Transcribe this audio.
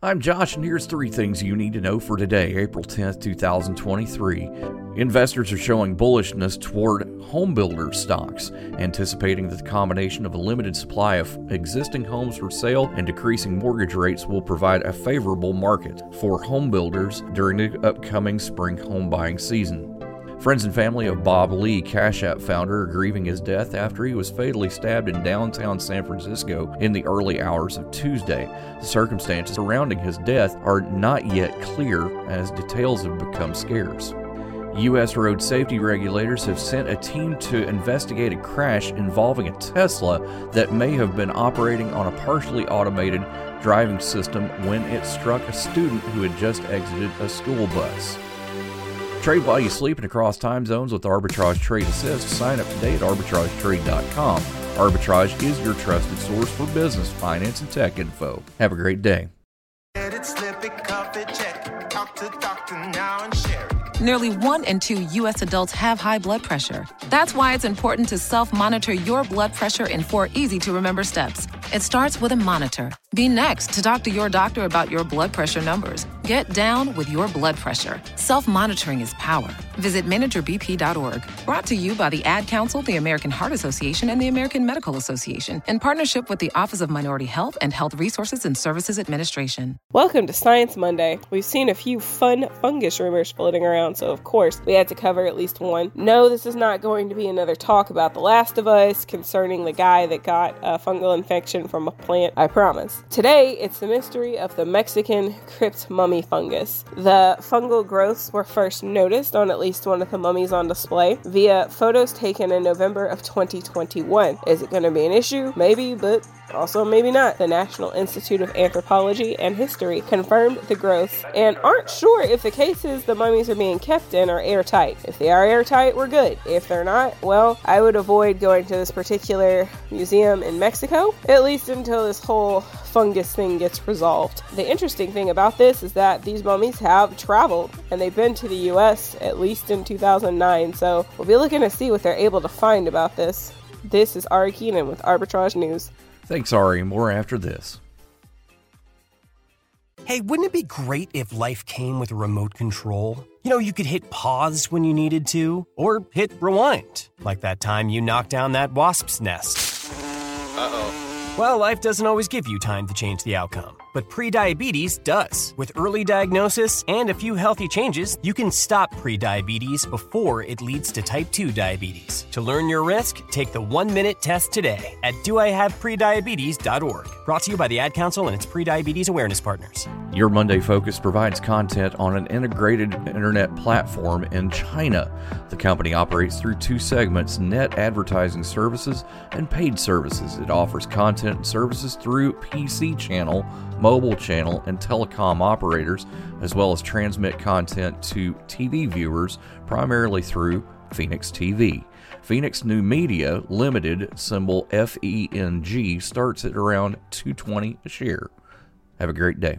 I'm Josh, and here's three things you need to know for today, April 10th, 2023. Investors are showing bullishness toward homebuilder stocks, anticipating that the combination of a limited supply of existing homes for sale and decreasing mortgage rates will provide a favorable market for homebuilders during the upcoming spring home buying season. Friends and family of Bob Lee, Cash App founder, are grieving his death after he was fatally stabbed in downtown San Francisco in the early hours of Tuesday. The circumstances surrounding his death are not yet clear as details have become scarce. U.S. road safety regulators have sent a team to investigate a crash involving a Tesla that may have been operating on a partially automated driving system when it struck a student who had just exited a school bus. Trade while you sleep and across time zones with Arbitrage Trade Assist. Sign up today at arbitragetrade.com. Arbitrage is your trusted source for business, finance, and tech info. Have a great day. Nearly one in two U.S. adults have high blood pressure. That's why it's important to self monitor your blood pressure in four easy to remember steps. It starts with a monitor. Be next to talk to your doctor about your blood pressure numbers. Get down with your blood pressure. Self monitoring is power. Visit managebp.org. Brought to you by the Ad Council, the American Heart Association, and the American Medical Association in partnership with the Office of Minority Health and Health Resources and Services Administration. Welcome to Science Monday. We've seen a few fun fungus rumors floating around, so of course we had to cover at least one. No, this is not going to be another talk about The Last of Us concerning the guy that got a fungal infection from a plant, I promise. Today, it's the mystery of the Mexican crypt mummy fungus. The fungal growths were first noticed on at least one of the mummies on display via photos taken in November of 2021. Is it going to be an issue? Maybe, but also maybe not. The National Institute of Anthropology and History confirmed the growths and aren't sure if the cases the mummies are being kept in are airtight. If they are airtight, we're good. If they're not, well, I would avoid going to this particular museum in Mexico, at least until this whole fungus thing gets resolved. The interesting thing about this is that these mummies have traveled and they've been to the US at least in 2009, so we'll be looking to see what they're able to find about this. This is Ari Keenan with Arbitrage News. Thanks, Ari. More after this. Hey, wouldn't it be great if life came with a remote control? You know, you could hit pause when you needed to, or hit rewind, like that time you knocked down that wasp's nest. Well, life doesn't always give you time to change the outcome, but prediabetes does. With early diagnosis and a few healthy changes, you can stop prediabetes before it leads to type 2 diabetes. To learn your risk, take the one minute test today at doihaveprediabetes.org. Brought to you by the Ad Council and its prediabetes awareness partners. Your Monday Focus provides content on an integrated internet platform in China. The company operates through two segments net advertising services and paid services. It offers content and services through PC channel, mobile channel, and telecom operators, as well as transmit content to TV viewers primarily through Phoenix TV. Phoenix New Media Limited, symbol FENG, starts at around 220 a share. Have a great day.